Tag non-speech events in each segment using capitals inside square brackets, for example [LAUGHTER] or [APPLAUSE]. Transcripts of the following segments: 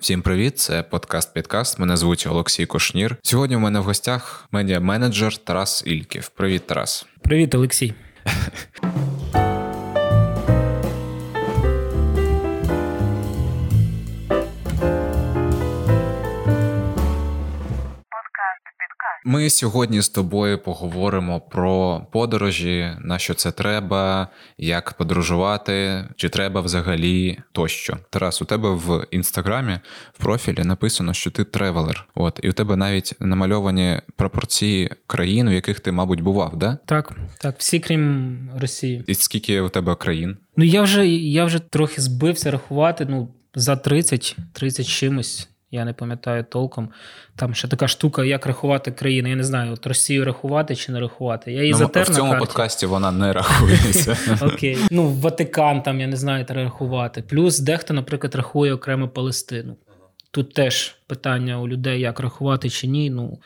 Всім привіт, це подкаст Підкаст. Мене звуть Олексій Кошнір. Сьогодні у мене в гостях медіа-менеджер Тарас Ільків. Привіт, Тарас. Привіт, Олексій. [LAUGHS] Ми сьогодні з тобою поговоримо про подорожі, на що це треба, як подорожувати, чи треба взагалі тощо. Тарас, у тебе в інстаграмі в профілі написано, що ти traveler. От і у тебе навіть намальовані прапорці країн, у яких ти, мабуть, бував, да? Так, так, всі крім Росії. І скільки у тебе країн? Ну я вже я вже трохи збився рахувати. Ну за 30, 30 чимось. Я не пам'ятаю толком. Там ще така штука, як рахувати країни. Я не знаю, от Росію рахувати чи не рахувати. Я її ну, затер В цьому на подкасті вона не рахується. [LAUGHS] Окей. Ну, Ватикан там, я не знаю, треба рахувати. Плюс дехто, наприклад, рахує окремо Палестину. Тут теж питання у людей, як рахувати чи ні. Ну,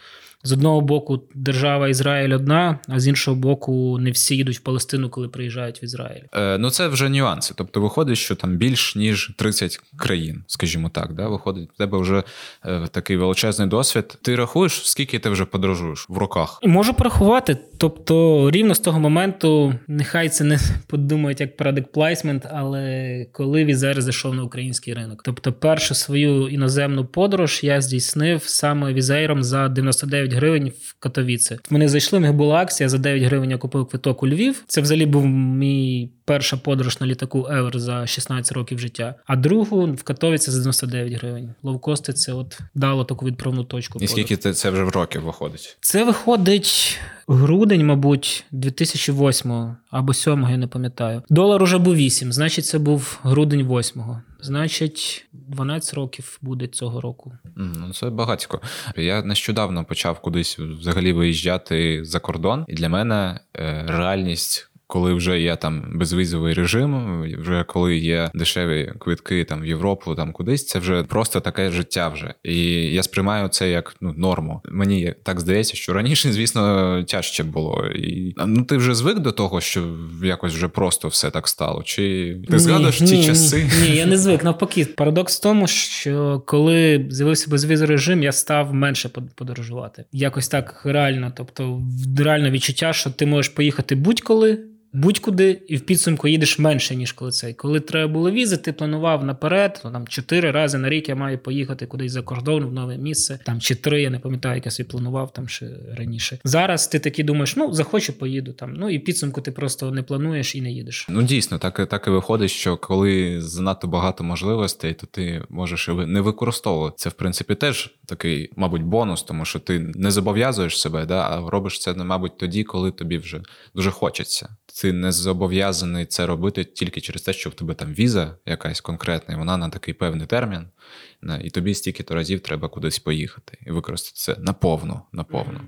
з одного боку, держава Ізраїль одна, а з іншого боку, не всі їдуть в Палестину, коли приїжджають в Ізраїль. Е, Ну це вже нюанси. Тобто, виходить, що там більш ніж 30 країн, скажімо так. Да? Виходить, в тебе вже е, такий величезний досвід. Ти рахуєш, скільки ти вже подорожуєш в роках? Можу порахувати. Тобто, рівно з того моменту, нехай це не [LAUGHS] подумають як product placement, але коли Візер зайшов на український ринок. Тобто, першу свою іноземну подорож я здійснив саме візейром за 99 9 гривень в Катовіце. Вони зайшли, в них була акція за 9 гривень. Я купив квиток у Львів. Це взагалі був мій перша подорож на літаку Евер за 16 років життя. А другу в Катовіці за 99 гривень. Ловкости це от дало таку відправну точку. І скільки це вже в років виходить? Це виходить. Грудень, мабуть, 2008 або 7 я не пам'ятаю. Долар уже був 8, значить, це був грудень 8 Значить, 12 років буде цього року. Ну це багатько. Я нещодавно почав кудись взагалі виїжджати за кордон, і для мене е, реальність коли вже є там безвізовий режим, вже коли є дешеві квитки там в Європу, там кудись, це вже просто таке життя вже. І я сприймаю це як ну норму. Мені так здається, що раніше, звісно, тяжче було. І ну ти вже звик до того, що якось вже просто все так стало. Чи ти згадуєш ні, часи? Ні, ні, я не звик. Навпаки, парадокс в тому, що коли з'явився безвізовий режим, я став менше подорожувати. Якось так реально. Тобто, реально відчуття, що ти можеш поїхати будь-коли будь-куди, і в підсумку їдеш менше, ніж коли цей. Коли треба було візи, ти планував наперед, то там чотири рази на рік я маю поїхати кудись за кордон в нове місце. Там чи три, я не пам'ятаю, як я собі планував там ще раніше. Зараз ти таки думаєш, ну захочу, поїду там. Ну і підсумку ти просто не плануєш і не їдеш. Ну дійсно, так так і виходить, що коли занадто багато можливостей, то ти можеш не використовувати. Це в принципі теж такий, мабуть, бонус, тому що ти не зобов'язуєш себе, да, а робиш це, мабуть, тоді, коли тобі вже дуже хочеться ти не зобов'язаний це робити тільки через те, що в тебе там віза якась конкретна, і вона на такий певний термін, і тобі стільки-то разів треба кудись поїхати і використати це наповну, наповну.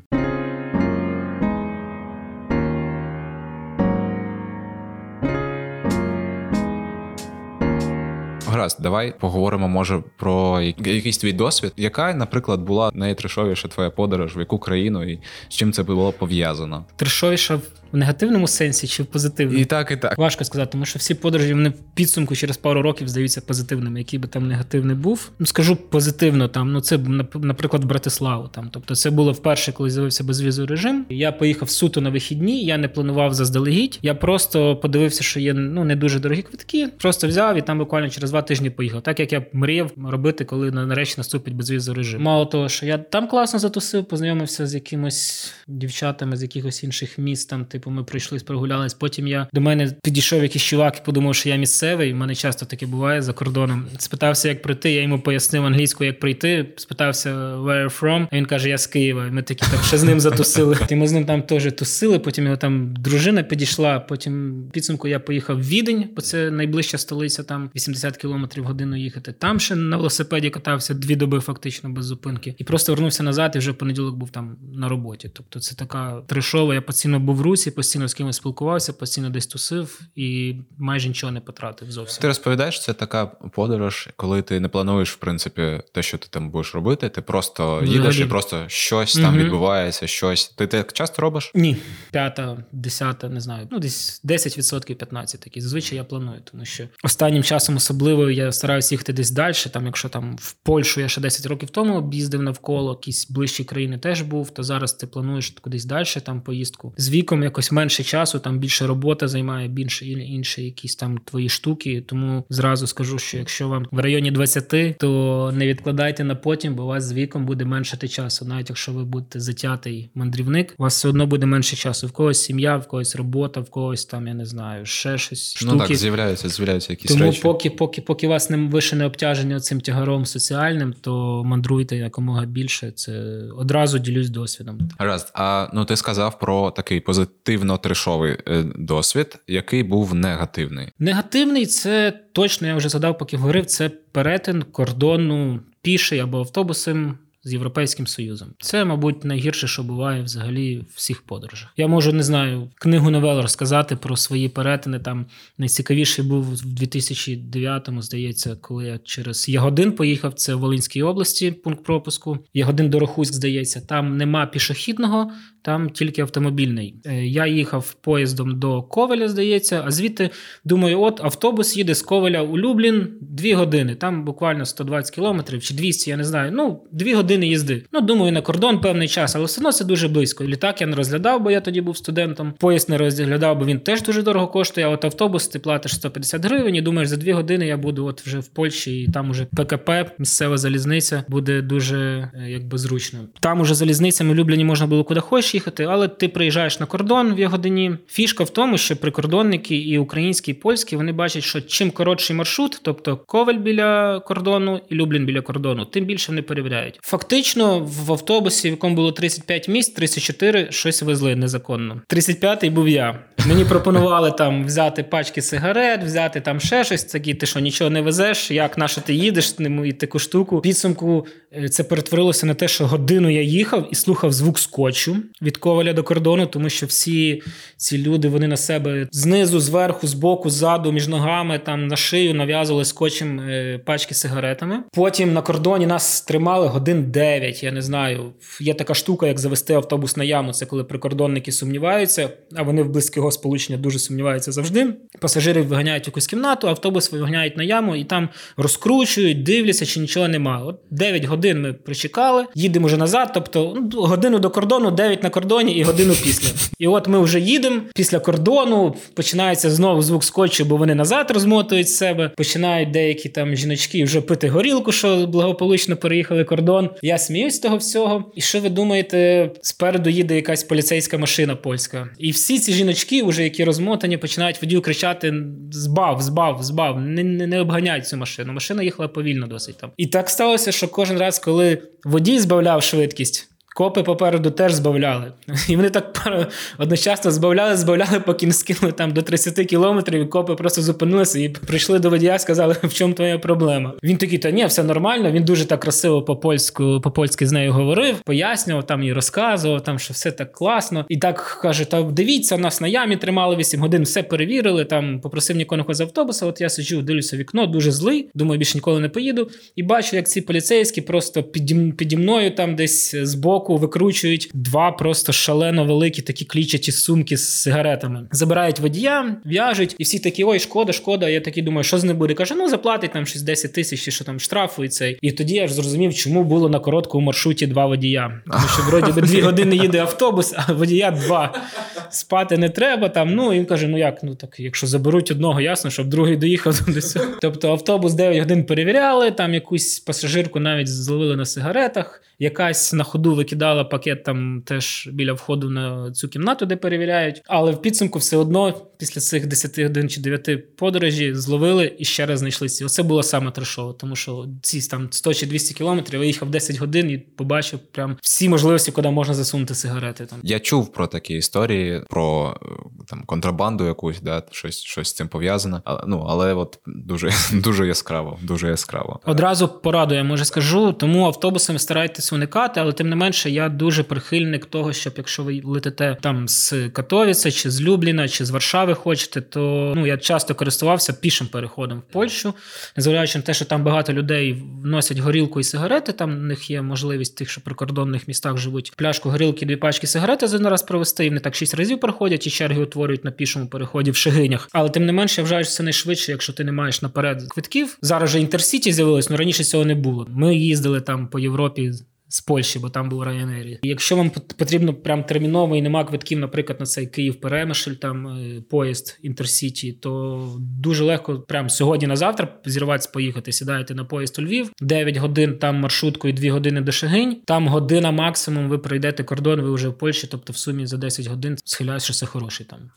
Гаразд, давай поговоримо, може, про якийсь твій досвід. Яка, наприклад, була найтрешовіша твоя подорож, в яку країну і з чим це було пов'язано? Трешовіша в негативному сенсі чи в позитивному? І так, і так. Важко сказати, тому що всі подорожі вони в підсумку через пару років здаються позитивними, який би там негативний був. Ну, скажу позитивно, там ну це наприклад, Братиславу. Там, тобто, це було вперше, коли з'явився безвізовий режим. Я поїхав суто на вихідні, я не планував заздалегідь. Я просто подивився, що є ну не дуже дорогі квитки. Просто взяв і там буквально через два тижні поїхав. Так як я мріяв робити, коли нарешті наступить безвізовий режим. Мало того, що я там класно затусив, познайомився з якимось дівчатами з якихось інших міст. Там, типу, ми прийшли, прогулялись. Потім я до мене підійшов якийсь чувак і подумав, що я місцевий. У мене часто таке буває за кордоном. Спитався, як прийти. Я йому пояснив англійською, як прийти. Спитався where from, а він каже: Я з Києва. Ми такі там ще з ним затусили. І ми з ним там теж тусили. Потім його там дружина підійшла. Потім підсумку я поїхав в Відень, бо це найближча столиця, там 80 кілометрів в годину їхати. Там ще на велосипеді катався дві доби, фактично без зупинки, і просто вернувся назад. І вже в понеділок був там на роботі. Тобто, це така трешова. Я постійно був в русі постійно з кимось спілкувався, постійно десь тусив і майже нічого не потратив зовсім. Ти розповідаєш, це така подорож, коли ти не плануєш, в принципі, те, що ти там будеш робити. Ти просто Взагалі. їдеш і просто щось там угу. відбувається, щось. Ти так часто робиш? Ні, п'ята, десята, не знаю. Ну, десь 10%, 15% такі. Зазвичай я планую, тому що останнім часом особливо я стараюся їхати десь далі. Там, якщо там в Польщу я ще 10 років тому об'їздив навколо, якісь ближчі країни теж був, то зараз ти плануєш кудись далі там поїздку. З віком якось менше часу, там більше робота займає, більше інші якісь там твої штуки. Тому зразу скажу, що якщо вам в районі 20, то не відкладайте на потім, бо у вас з віком буде меншати часу. Навіть якщо ви будете затятий мандрівник, у вас все одно буде менше часу. В когось сім'я, в когось робота, в когось там я не знаю, ще щось. Штуки. Ну так з'являються, з'являються якісь тому, речі. поки, поки, поки вас не ви ще не обтяжені цим тягаром соціальним, то мандруйте якомога більше. Це одразу ділюсь досвідом. Раз, а ну ти сказав про такий позитивно трешовий е, досвід, який був негативний. Негативний це точно я вже згадав, поки говорив. Це перетин кордону піший або автобусом з Європейським Союзом. Це, мабуть, найгірше, що буває взагалі в всіх подорожах. Я можу не знаю книгу новел розказати про свої перетини. Там найцікавіший був в 2009-му, здається, коли я через Ягодин поїхав. Це в Волинській області, пункт пропуску. Ягодин Дорохуськ, здається, там нема пішохідного там тільки автомобільний. Е, я їхав поїздом до Ковеля, здається, а звідти думаю, от автобус їде з Ковеля у Люблін дві години. Там буквально 120 кілометрів чи 200, я не знаю. Ну, дві години їзди. Ну, думаю, на кордон певний час, але все одно це дуже близько. Літак я не розглядав, бо я тоді був студентом. Поїзд не розглядав, бо він теж дуже дорого коштує. А от автобус ти платиш 150 гривень і думаєш, за дві години я буду от вже в Польщі, і там уже ПКП, місцева залізниця буде дуже е, якби зручно. Там уже залізницями в Любліні можна було куди хочеш їхати, але ти приїжджаєш на кордон в Ягодині. Фішка в тому, що прикордонники і українські, і польські вони бачать, що чим коротший маршрут, тобто коваль біля кордону і Люблін біля кордону, тим більше вони перевіряють. Фактично, в автобусі, в якому було 35 місць, 34 щось везли незаконно. 35-й був я. Мені пропонували там взяти пачки сигарет, взяти там ще щось. Такі, ти що нічого не везеш, як на що ти їдеш і таку штуку. Підсумку е, це перетворилося на те, що годину я їхав і слухав звук скотчу від коваля до кордону, тому що всі ці люди вони на себе знизу, зверху, збоку, ззаду, між ногами, там на шию нав'язували скотчем е, пачки сигаретами. Потім на кордоні нас тримали годин 9, Я не знаю. Є така штука, як завести автобус на яму. Це коли прикордонники сумніваються, а вони в близького сполучення дуже сумніваються завжди. Пасажирів виганяють якусь кімнату, автобус виганяють на яму і там розкручують, дивляться, чи нічого немає. От 9 годин ми причекали, їдемо вже назад. Тобто ну, годину до кордону, 9 на кордоні і годину після. І от ми вже їдемо після кордону. Починається знову звук скотчу, бо вони назад розмотують себе. Починають деякі там жіночки вже пити горілку, що благополучно переїхали кордон. Я сміюсь з того всього. І що ви думаєте, спереду їде якась поліцейська машина польська, і всі ці жіночки, вже які розмотані, починають водію кричати: збав, збав, збав, не, не, не обганяй цю машину. Машина їхала повільно досить там. І так сталося, що кожен раз, коли водій збавляв швидкість. Копи попереду теж збавляли. [LAUGHS] І вони так одночасно збавляли, збавляли, поки не скинули там до 30 кілометрів, і копи просто зупинилися і прийшли до водія, сказали, [LAUGHS] в чому твоя проблема. Він такий, та ні, все нормально. Він дуже так красиво по польську, по польськи з нею говорив, пояснював там і розказував, там що все так класно. І так каже: та дивіться, нас на ямі тримали 8 годин, все перевірили. Там попросив нікого з автобуса. От я сиджу, дивлюся вікно, дуже злий. Думаю, більше ніколи не поїду. І бачу, як ці поліцейські просто піді, піді мною там десь збоку боку викручують два просто шалено великі такі клічаті сумки з сигаретами. Забирають водія, в'яжуть, і всі такі: ой, шкода, шкода. Я такий думаю, що з ним буде. Каже, ну заплатить там щось 10 тисяч, чи що там штрафу і цей. І тоді я ж зрозумів, чому було на короткому маршруті два водія. Тому що вроді би дві години їде автобус, а водія два. Спати не треба там. Ну і він каже: ну як, ну так, якщо заберуть одного, ясно, щоб другий доїхав до цього. Тобто автобус 9 годин перевіряли, там якусь пасажирку навіть зловили на сигаретах якась на ходу викидала пакет там теж біля входу на цю кімнату, де перевіряють. Але в підсумку все одно після цих 10 годин чи 9 подорожі зловили і ще раз знайшли ці. Оце було саме трешово, тому що ці там 100 чи 200 кілометрів я їхав 10 годин і побачив прям всі можливості, куди можна засунути сигарети. Там я чув про такі історії. про е, там контрабанду якусь, да, щось щось з цим пов'язане. Але, ну, але от дуже [LAUGHS] дуже яскраво, дуже яскраво. Одразу пораду, я може скажу, тому автобусами старайтесь уникати, але тим не менше, я дуже прихильник того, щоб якщо ви летите там з Катовіця, чи з Любліна, чи з Варшави хочете, то ну я часто користувався пішим переходом в Польщу, незважаючи на те, що там багато людей носять горілку і сигарети. Там в них є можливість тих, що при кордонних містах живуть пляшку горілки, дві пачки сигарети за один раз провести. І вони так шість разів проходять і черги утворюють на пішому переході в Шигинях. Але тим не менше, я вважаю, що це найшвидше, якщо ти не маєш наперед квитків. Зараз же інтерсіті з'явилось, але раніше цього не було. Ми їздили там по Європі з Польщі, бо там був Ryanair. Якщо вам потрібно прям терміново і нема квитків, наприклад, на цей Київ Перемишль, там е, поїзд Інтерсіті, то дуже легко прямо сьогодні на завтра зірватися, поїхати. Сідаєте на поїзд у Львів, 9 годин там маршруткою, 2 години до Шегинь. Там година максимум, ви пройдете кордон, ви вже в Польщі, тобто в сумі за 10 годин схиляюсь, що це хороший там.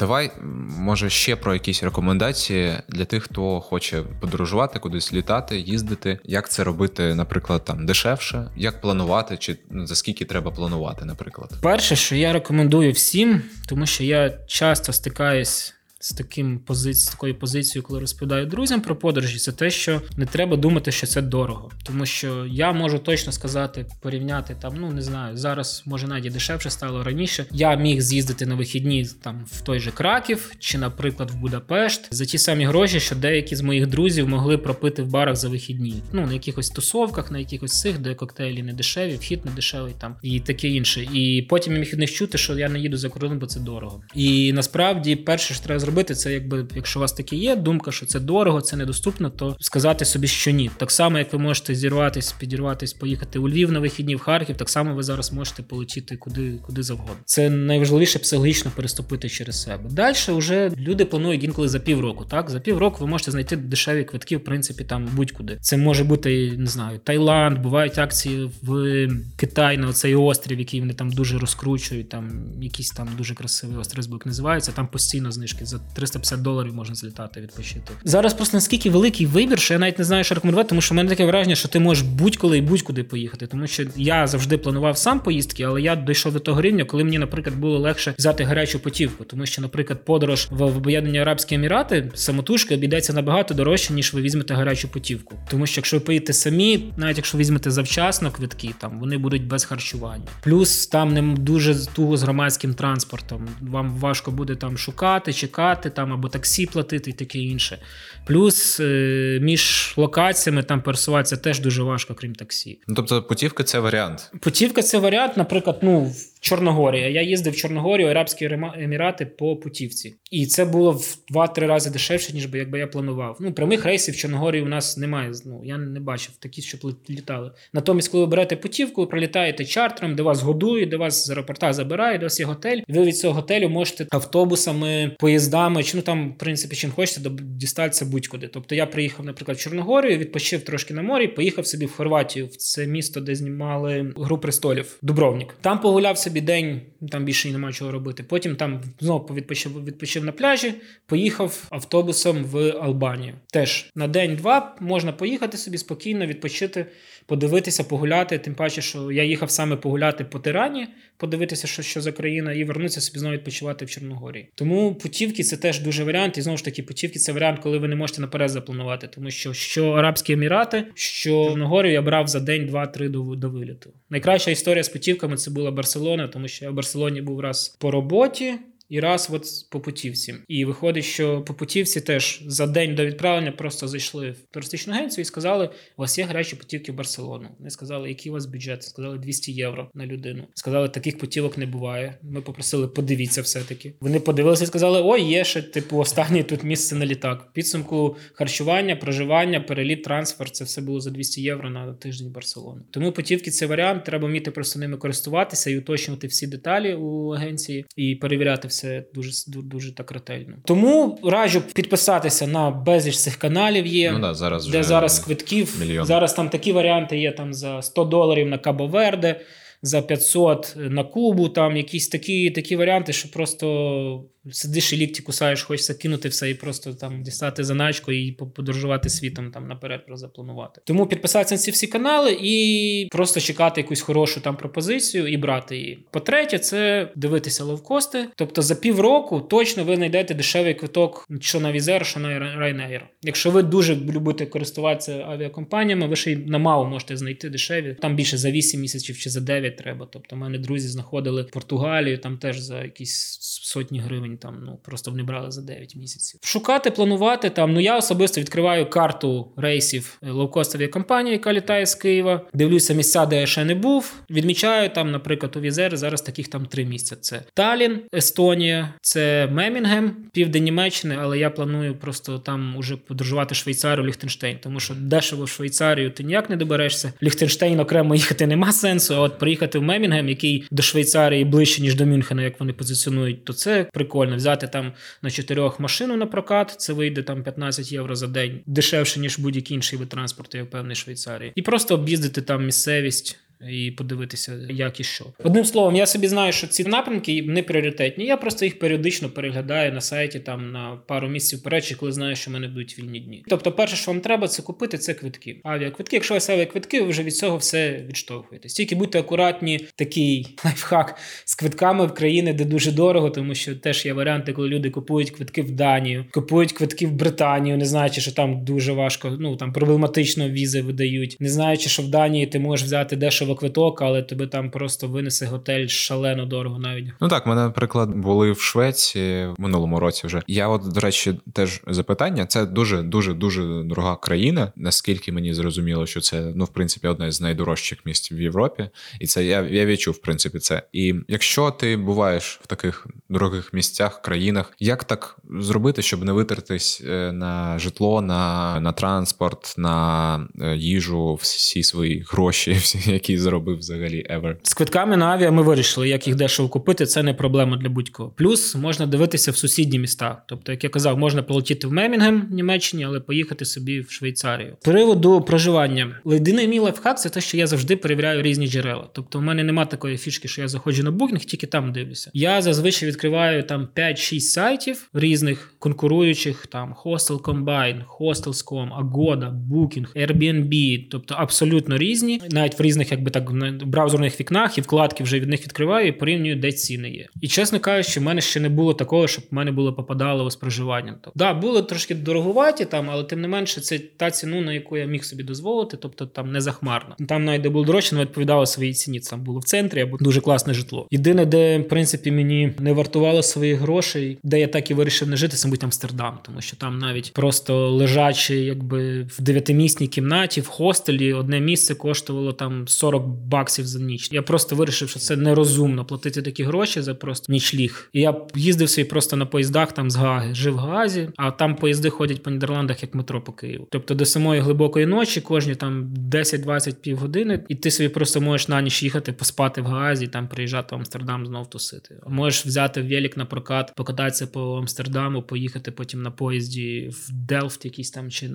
Давай, може, ще про якісь рекомендації для тих, хто хоче подорожувати, кудись літати, їздити. Як це робити, наприклад, там дешевше, як планувати, чи за скільки треба планувати, наприклад? Перше, що я рекомендую всім, тому що я часто стикаюсь з таким пози... з такою позицією, коли розповідаю друзям про подорожі, це те, що не треба думати, що це дорого. Тому що я можу точно сказати, порівняти там, ну не знаю, зараз може навіть дешевше стало раніше. Я міг з'їздити на вихідні там в той же Краків чи, наприклад, в Будапешт за ті самі гроші, що деякі з моїх друзів могли пропити в барах за вихідні. Ну на якихось тусовках, на якихось цих, де коктейлі не дешеві, вхід не дешевий там і таке інше. І потім я міг від них чути, що я не їду за кордон, бо це дорого. І насправді перше, що треба зробити зробити, це якби, якщо у вас таке є, думка, що це дорого, це недоступно, то сказати собі, що ні. Так само, як ви можете зірватися, підірватися, поїхати у Львів на вихідні в Харків, так само ви зараз можете полетіти куди куди завгодно. Це найважливіше психологічно переступити через себе. Далі вже люди планують інколи за півроку. Так, за півроку ви можете знайти дешеві квитки, в принципі, там будь-куди. Це може бути не знаю, Таїланд, бувають акції в Китай на цей острів, який вони там дуже розкручують. Там якийсь там дуже красивий острів називається. Там постійно знижки за 350 доларів можна злітати, відпочити. Зараз просто наскільки великий вибір, що я навіть не знаю, що рекомендувати, тому що в мене таке враження, що ти можеш будь-коли і будь-куди поїхати. Тому що я завжди планував сам поїздки, але я дійшов до того рівня, коли мені, наприклад, було легше взяти гарячу потівку, тому що, наприклад, подорож в Об'єднані Арабські Емірати самотужки обійдеться набагато дорожче, ніж ви візьмете гарячу потівку. Тому що якщо ви поїдете самі, навіть якщо візьмете завчасно квитки, там вони будуть без харчування. Плюс там не дуже туго з громадським транспортом. Вам важко буде там шукати, чекати платити там або таксі платити і таке інше. Плюс е, між локаціями там пересуватися теж дуже важко, крім таксі. Ну тобто, путівка це варіант. Путівка це варіант, наприклад, ну Чорногорія. Я їздив в Чорногорію, Арабські Емірати по путівці. І це було в 2-3 рази дешевше, ніж би якби я планував. Ну, прямих рейсів в Чорногорії у нас немає. Ну, я не бачив такі, щоб літали. Натомість, коли ви берете путівку, ви прилітаєте чартером, де вас годують, де вас з аеропорта забирають, де вас є готель. І ви від цього готелю можете автобусами, поїздами, чи ну там, в принципі, чим хочете, дістатися будь-куди. Тобто я приїхав, наприклад, в Чорногорію, відпочив трошки на морі, поїхав собі в Хорватію, в це місто, де знімали гру престолів, Дубровник. Там погулявся собі день, там більше і нема чого робити. Потім там знову відпочив, відпочив на пляжі, поїхав автобусом в Албанію. Теж на день-два можна поїхати собі спокійно, відпочити, подивитися, погуляти. Тим паче, що я їхав саме погуляти по тирані, подивитися, що що за країна, і вернутися собі знову відпочивати в Чорногорії. Тому путівки це теж дуже варіант. І знову ж таки, путівки це варіант, коли ви не можете наперед запланувати, тому що що Арабські Емірати, що Чорногорію я брав за день, два-три до, до виліту. Найкраща історія з путівками це була Барселона, тому що я в Барселоні був раз по роботі і раз от по путівці. І виходить, що по путівці теж за день до відправлення просто зайшли в туристичну агенцію і сказали: у вас є гарячі путівки в Барселону. Вони сказали, який у вас бюджет? Сказали 200 євро на людину. Сказали, таких путівок не буває. Ми попросили, подивіться все-таки. Вони подивилися і сказали: Ой, є ще типу останнє тут місце на літак. Підсумку харчування, проживання, переліт, трансфер це все було за 200 євро на тиждень Барселону. Тому путівки це варіант. Треба вміти просто ними користуватися і уточнювати всі деталі у агенції і перевіряти все це дуже дуже так ретельно. Тому раджу підписатися на безліч цих каналів. Є ну, да, зараз де зараз квитків. Мільйон. Зараз там такі варіанти є там за 100 доларів на Кабо Верде. за 500 на Кубу, там якісь такі такі варіанти, що просто сидиш і лікті кусаєш, хочеться кинути все і просто там дістати заначку і подорожувати світом там наперед запланувати. Тому підписатися на ці всі канали і просто чекати якусь хорошу там пропозицію і брати її. По-третє, це дивитися ловкости. Тобто за півроку точно ви знайдете дешевий квиток, що на Візер, що на Ryanair. Якщо ви дуже любите користуватися авіакомпаніями, ви ще й на мало можете знайти дешеві. Там більше за 8 місяців чи за 9 треба. Тобто, в мене друзі знаходили Португалію, там теж за якісь сотні гривень. Там ну просто вони брали за 9 місяців. Шукати, планувати там. Ну я особисто відкриваю карту рейсів лоукост авіакомпанії, яка літає з Києва. Дивлюся місця, де я ще не був. Відмічаю там, наприклад, у Wizz Air зараз таких там три місця: це Таллінн, Естонія, це Меммінген, південь Німеччини, але я планую просто там уже подорожувати Швейцарію, Ліхтенштейн, тому що дешево в Швейцарію ти ніяк не доберешся. Ліхтенштейн окремо їхати нема сенсу. А от приїхати в Меммінген, який до Швейцарії ближче ніж до Мюнхена, як вони позиціонують, то це прикольно. Взяти там на чотирьох машину на прокат, це вийде там 15 євро за день, дешевше ніж будь-який інший вид транспорту, я впевнений Швейцарії, і просто об'їздити там місцевість і подивитися, як і що. Одним словом, я собі знаю, що ці напрямки не пріоритетні. Я просто їх періодично переглядаю на сайті там на пару місяців вперед, коли знаю, що в мене будуть вільні дні. Тобто, перше, що вам треба, це купити це квитки. Авіаквитки. Якщо у вас авіаквитки, ви вже від цього все відштовхуєтесь. Тільки будьте акуратні, такий [LAUGHS] лайфхак з квитками в країни, де дуже дорого, тому що теж є варіанти, коли люди купують квитки в Данію, купують квитки в Британію, не знаючи, що там дуже важко, ну там проблематично візи видають, не знаючи, що в Данії ти можеш взяти дешево квиток, але тебе там просто винесе готель шалено дорого навіть. Ну так, мене, наприклад, були в Швеції в минулому році вже. Я, от, до речі, теж запитання. Це дуже дуже дуже дорога країна. Наскільки мені зрозуміло, що це ну в принципі одне з найдорожчих місць в Європі, і це я я відчув в принципі це. І якщо ти буваєш в таких дорогих місцях, країнах, як так зробити, щоб не витратись е, на житло, на на транспорт, на е, їжу, всі свої гроші, [LAUGHS] всі які заробив взагалі ever. З квитками на авіа ми вирішили, як їх дешево купити. Це не проблема для будь-кого. Плюс можна дивитися в сусідні міста. Тобто, як я казав, можна полетіти в Мемінгем в Німеччині, але поїхати собі в Швейцарію. Приводу проживання. Єдиний мій лайфхак це те, що я завжди перевіряю різні джерела. Тобто, у мене немає такої фішки, що я заходжу на букінг, тільки там дивлюся. Я зазвичай відкриваю там 5-6 сайтів різних конкуруючих там Hostel Combine, Hostels.com, Agoda, Booking, Airbnb, тобто абсолютно різні, навіть в різних якби так в браузерних вікнах і вкладки вже від них відкриваю і порівнюю, де ціни є. І чесно кажучи, в мене ще не було такого, щоб в мене було попадало з проживанням. Тобто, да, були трошки дорогуваті там, але тим не менше, це та ціну, на яку я міг собі дозволити, тобто там не захмарно. Там навіть де було дорожче, не відповідало своїй ціні. Там було в центрі або дуже класне житло. Єдине, де в принципі мені не вартувало своїх грошей, де я так і вирішив не жити, це будь Амстердам, тому що там навіть просто лежачи, якби в дев'ятимісній кімнаті, в хостелі, одне місце коштувало там 40 баксів за ніч. Я просто вирішив, що це нерозумно платити такі гроші за просто нічліг. І я їздив собі просто на поїздах там з Гаги, жив в Газі, а там поїзди ходять по Нідерландах як метро по Києву. Тобто до самої глибокої ночі, кожні там 10-20 півгодини, і ти собі просто можеш на ніч їхати, поспати в Газі, там приїжджати в Амстердам знов тусити. Можеш взяти велик на прокат, покататися по Амстердаму, поїхати потім на поїзді в Делфт, якийсь там чи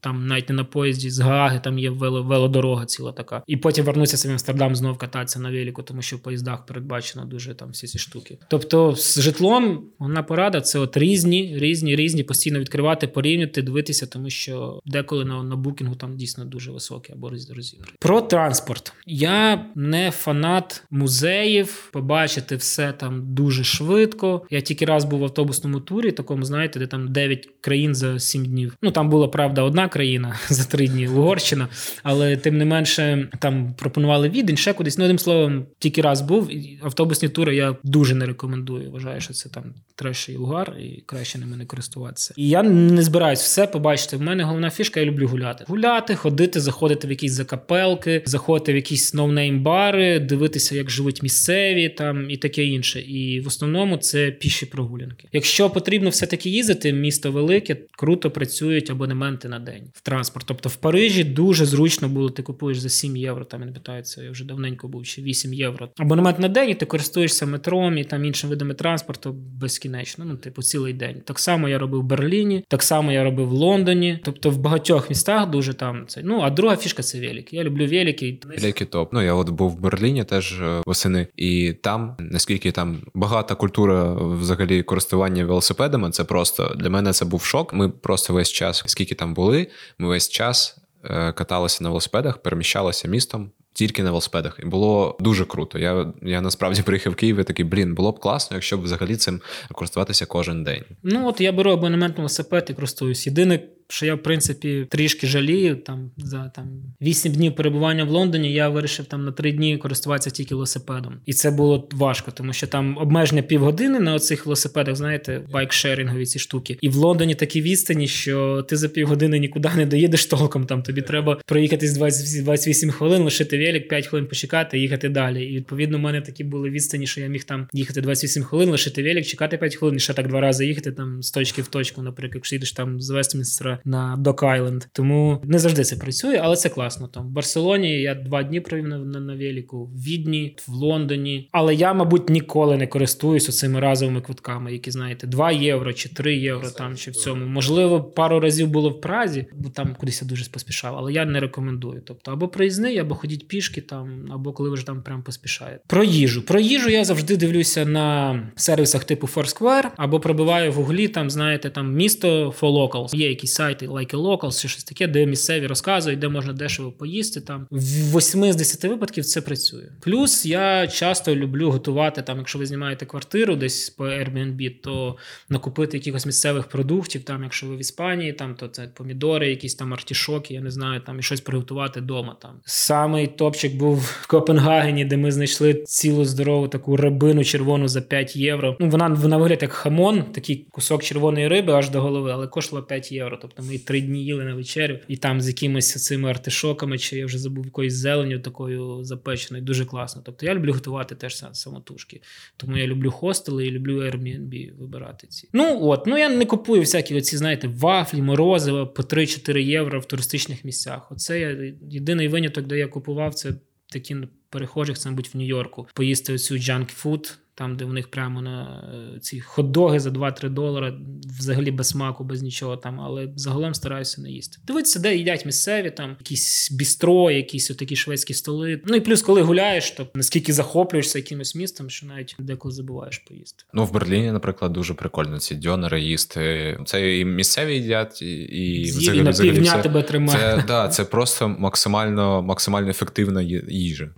там навіть не на поїзді з Гаги, там є велодорога ціла така. І потім вернутися в Амстердам знов кататися на велику, тому що в поїздах передбачено дуже там всі ці штуки. Тобто, з житлом вона порада це от різні, різні, різні, постійно відкривати, порівняти, дивитися, тому що деколи на на букінгу там дійсно дуже високі або розібрані. Про транспорт. Я не фанат музеїв, побачити все там дуже швидко. Я тільки раз був в автобусному турі, такому, знаєте, де там 9 країн за 7 днів. Ну там була правда одна країна [LAUGHS] за 3 дні Угорщина, але тим не менше там пропонували відень, ще кудись. Ну, одним словом, тільки раз був. Автобусні тури я дуже не рекомендую. Вважаю, що це там треш і угар, і краще ними не користуватися. І я не збираюсь все побачити. В мене головна фішка, я люблю гуляти. Гуляти, ходити, заходити в якісь закапелки, заходити в якісь ноунейм-бари, дивитися, як живуть місцеві там і таке інше. І в основному це піші прогулянки. Якщо потрібно все таки їздити, місто велике, круто працюють абонементи на день в транспорт. Тобто в Парижі дуже зручно було, ти купуєш за 7 євро, там я не питаються, я вже давненько був, ще 8 євро. Абонемент на день, і ти користуєшся метром і там іншими видами транспорту безкінечно. Ну, типу, цілий день. Так само я робив в Берліні, так само я робив в Лондоні. Тобто в багатьох містах дуже там це. Ну, а друга фішка це велик. Я люблю велики. Велики топ. Ну я от був в Берліні теж е, восени, і там наскільки там багата культура взагалі користування велосипедами, це просто для мене це був шок. Ми просто весь час, скільки там були, ми весь час е, каталися на велосипедах, переміщалися містом. Тільки на велосипедах, і було дуже круто. Я я насправді приїхав в Київ і такий блін, було б класно, якщо б взагалі цим користуватися кожен день. Ну от я беру абонемент на велосипед і користуюсь. Єдине, що я, в принципі, трішки жалію. Там за там 8 днів перебування в Лондоні я вирішив там на 3 дні користуватися тільки велосипедом. І це було важко, тому що там обмеження півгодини на оцих велосипедах, знаєте, байкшерингові ці штуки. І в Лондоні такі відстані, що ти за півгодини нікуди не доїдеш толком. Там тобі треба проїхати з 20, 28 хвилин, лишити велик, 5 хвилин почекати, їхати далі. І відповідно, в мене такі були відстані, що я міг там їхати 28 хвилин, лишити велик, чекати 5 хвилин, і ще так два рази їхати там з точки в точку, наприклад, якщо їдеш там з Вестмінстера на Док Айленд. Тому не завжди це працює, але це класно. Там в Барселоні я два дні провів на, на, на велику, в Відні, в Лондоні. Але я, мабуть, ніколи не користуюся цими разовими квитками, які знаєте, 2 євро чи 3 євро там чи в цьому. Можливо, пару разів було в Празі, бо там кудись я дуже поспішав, але я не рекомендую. Тобто, або проїзний, або ходіть пішки там, або коли ви ж там прям поспішаєте. Про їжу. Про їжу я завжди дивлюся на сервісах типу Foursquare, або пробиваю в гуглі, там, знаєте, там місто for locals. Є якісь сайти, Like a Locals чи щось таке, де місцеві розказують, де можна дешево поїсти. Там в 8 з 10 випадків це працює. Плюс я часто люблю готувати там, якщо ви знімаєте квартиру десь по Airbnb, то накупити якихось місцевих продуктів. Там, якщо ви в Іспанії, там то це помідори, якісь там артішоки, я не знаю, там і щось приготувати вдома. Там самий топчик був в Копенгагені, де ми знайшли цілу здорову таку рибину червону за 5 євро. Ну вона вона виглядає як хамон, такий кусок червоної риби аж до голови, але коштувала 5 євро. Тобто ми три дні їли на вечерю, і там з якимись цими артишоками, чи я вже забув якоюсь зеленю такою запеченою. Дуже класно. Тобто я люблю готувати теж самотужки. Тому я люблю хостели і люблю Airbnb вибирати ці. Ну от, ну я не купую всякі оці, знаєте, вафлі, морозиво по 3-4 євро в туристичних місцях. Оце я єдиний виняток, де я купував, це такі перехожих, це мабуть в Нью-Йорку. Поїсти оцю junk food, там, де в них прямо на е, ці хот-доги за 2-3 долари, взагалі без смаку, без нічого там, але загалом стараюся не їсти. Дивитися, де їдять місцеві, там якісь бістро, якісь такі шведські столи. Ну і плюс, коли гуляєш, то наскільки захоплюєшся якимось містом, що навіть деколи забуваєш поїсти. Ну в Берліні, наприклад, дуже прикольно ці дьонери їсти. Це і місцеві їдять, і З'їв, взагалі, на півдня все. тебе тримає. Це да, це просто максимально максимально ефективна їжа.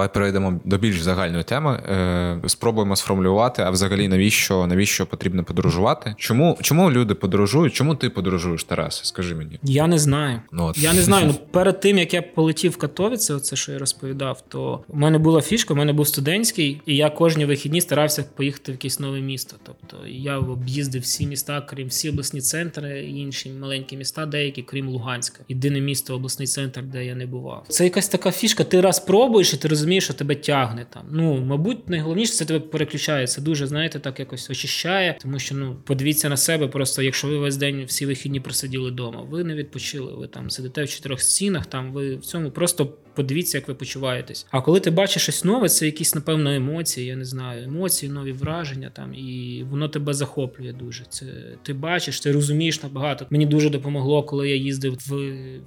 Давай перейдемо до більш загальної теми. Е, Спробуємо сформулювати, а взагалі навіщо навіщо потрібно подорожувати? Чому чому люди подорожують? Чому ти подорожуєш, Тарас? Скажи мені. Я не знаю. Ну, от. Я не знаю. Ну [LAUGHS] перед тим як я полетів в Катовіце, оце що я розповідав, то в мене була фішка, в мене був студентський, і я кожні вихідні старався поїхати в якесь нове місто. Тобто я об'їздив всі міста, крім всі обласні центри, і інші маленькі міста, деякі, крім Луганська. Єдине місто, обласний центр, де я не бував. Це якась така фішка. Ти раз пробуєш, і ти розумієш розумієш, що тебе тягне там. Ну, мабуть, найголовніше це тебе переключає. Це дуже, знаєте, так якось очищає, тому що ну подивіться на себе, просто якщо ви весь день всі вихідні просиділи вдома, ви не відпочили, ви там сидите в чотирьох стінах, там ви в цьому просто подивіться, як ви почуваєтесь. А коли ти бачиш щось нове, це якісь, напевно, емоції, я не знаю, емоції, нові враження там, і воно тебе захоплює дуже. Це ти бачиш, ти розумієш набагато. Мені дуже допомогло, коли я їздив в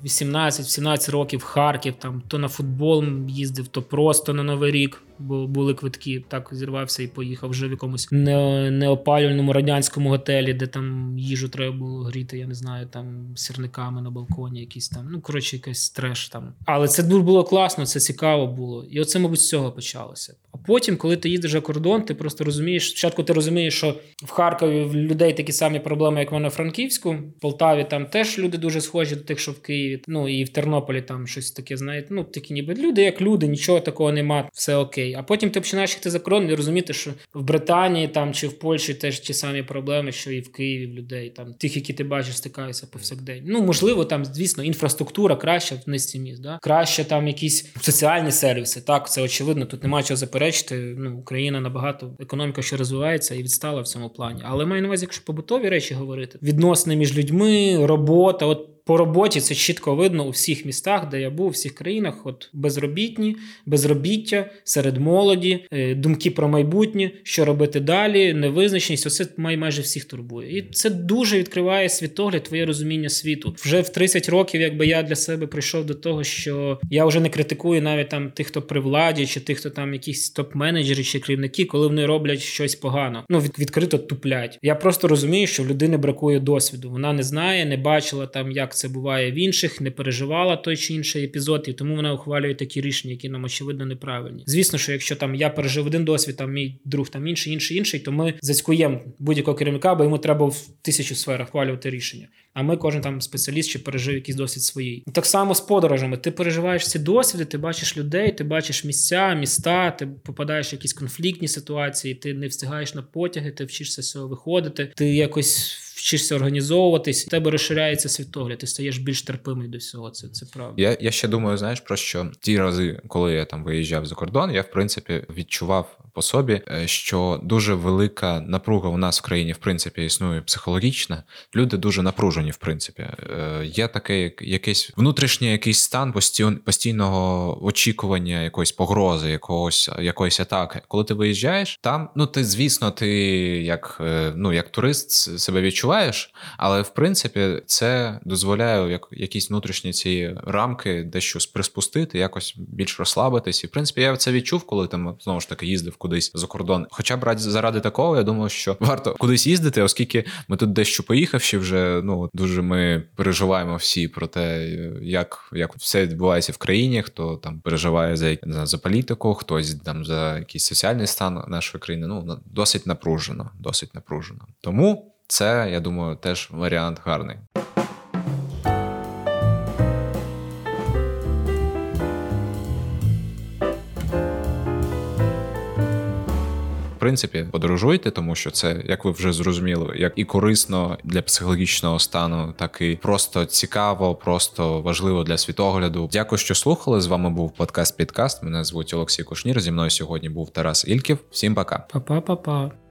18-17 років в Харків, там то на футбол їздив, то просто на Новий рік бо були квитки. Так зірвався і поїхав вже в якомусь не, неопалювальному радянському готелі, де там їжу треба було гріти. Я не знаю, там сірниками на балконі, якісь там. Ну коротше, якийсь треш там. Але це було класно, це цікаво було. І оце, мабуть, з цього почалося. А потім, коли ти їдеш за кордон, ти просто розумієш. Спочатку ти розумієш, що в Харкові в людей такі самі проблеми, як в мене в Франківську. В Полтаві там теж люди дуже схожі до тих, що в Києві. Ну і в Тернополі там щось таке, знаєте. Ну такі ніби люди, як люди, нічого такого такого нема, все окей. А потім ти починаєш йти за кордон і розуміти, що в Британії там чи в Польщі теж ті самі проблеми, що і в Києві в людей, там тих, які ти бачиш, стикаються повсякдень. Ну можливо, там звісно інфраструктура краща в низці міст, да? краще там якісь соціальні сервіси. Так, це очевидно. Тут немає чого заперечити. Ну, Україна набагато економіка, що розвивається і відстала в цьому плані. Але маю на увазі, якщо побутові речі говорити, відносини між людьми, робота, от. По роботі це чітко видно у всіх містах, де я був, у всіх країнах. От безробітні, безробіття серед молоді, е, думки про майбутнє, що робити далі, невизначеність. Оце майже всіх турбує. І це дуже відкриває світогляд, твоє розуміння світу. Вже в 30 років, якби я для себе прийшов до того, що я вже не критикую навіть там тих, хто при владі, чи тих, хто там якісь топ-менеджери чи керівники, коли вони роблять щось погано. Ну відкрито туплять. Я просто розумію, що в людини бракує досвіду. Вона не знає, не бачила там, як це буває в інших, не переживала той чи інший епізод, і тому вона ухвалює такі рішення, які нам очевидно неправильні. Звісно, що якщо там я пережив один досвід, там мій друг там інший, інший, інший, то ми зацькуємо будь-якого керівника, бо йому треба в тисячу сферах ухвалювати рішення. А ми кожен там спеціаліст чи пережив якийсь досвід своїй. Так само з подорожами. Ти переживаєш ці досвіди, ти бачиш людей, ти бачиш місця, міста, ти попадаєш в якісь конфліктні ситуації, ти не встигаєш на потяги, ти вчишся з цього виходити, ти якось вчишся організовуватись, у тебе розширяється світогляд, ти стаєш більш терпимий до всього. Це це правда. Я я ще думаю, знаєш про що ті рази, коли я там виїжджав за кордон, я в принципі відчував по собі, е, що дуже велика напруга у нас в країні в принципі існує психологічна. Люди дуже напружені, в принципі. Е, є таке якийсь внутрішній якийсь стан постійного очікування якоїсь погрози, якогось якоїсь атаки. Коли ти виїжджаєш, там ну ти, звісно, ти як е, ну як турист себе відчуваєш, але в принципі це дозволяє як якісь внутрішні ці рамки дещо приспустити, якось більш розслабитись. І в принципі я це відчув, коли там знову ж таки їздив кудись за кордон. Хоча б заради такого, я думаю, що варто кудись їздити, оскільки ми тут дещо поїхавши, вже ну дуже ми переживаємо всі про те, як як все відбувається в країні, хто там переживає за за політику, хтось там за якийсь соціальний стан нашої країни. Ну досить напружено, досить напружено. Тому це я думаю, теж варіант гарний. Принципі подорожуйте, тому що це, як ви вже зрозуміли, як і корисно для психологічного стану, так і просто цікаво, просто важливо для світогляду. Дякую, що слухали. З вами був подкаст Підкаст. Мене звуть Олексій Кушнір. Зі мною сьогодні був Тарас Ільків. Всім пока. Па-па-па-па.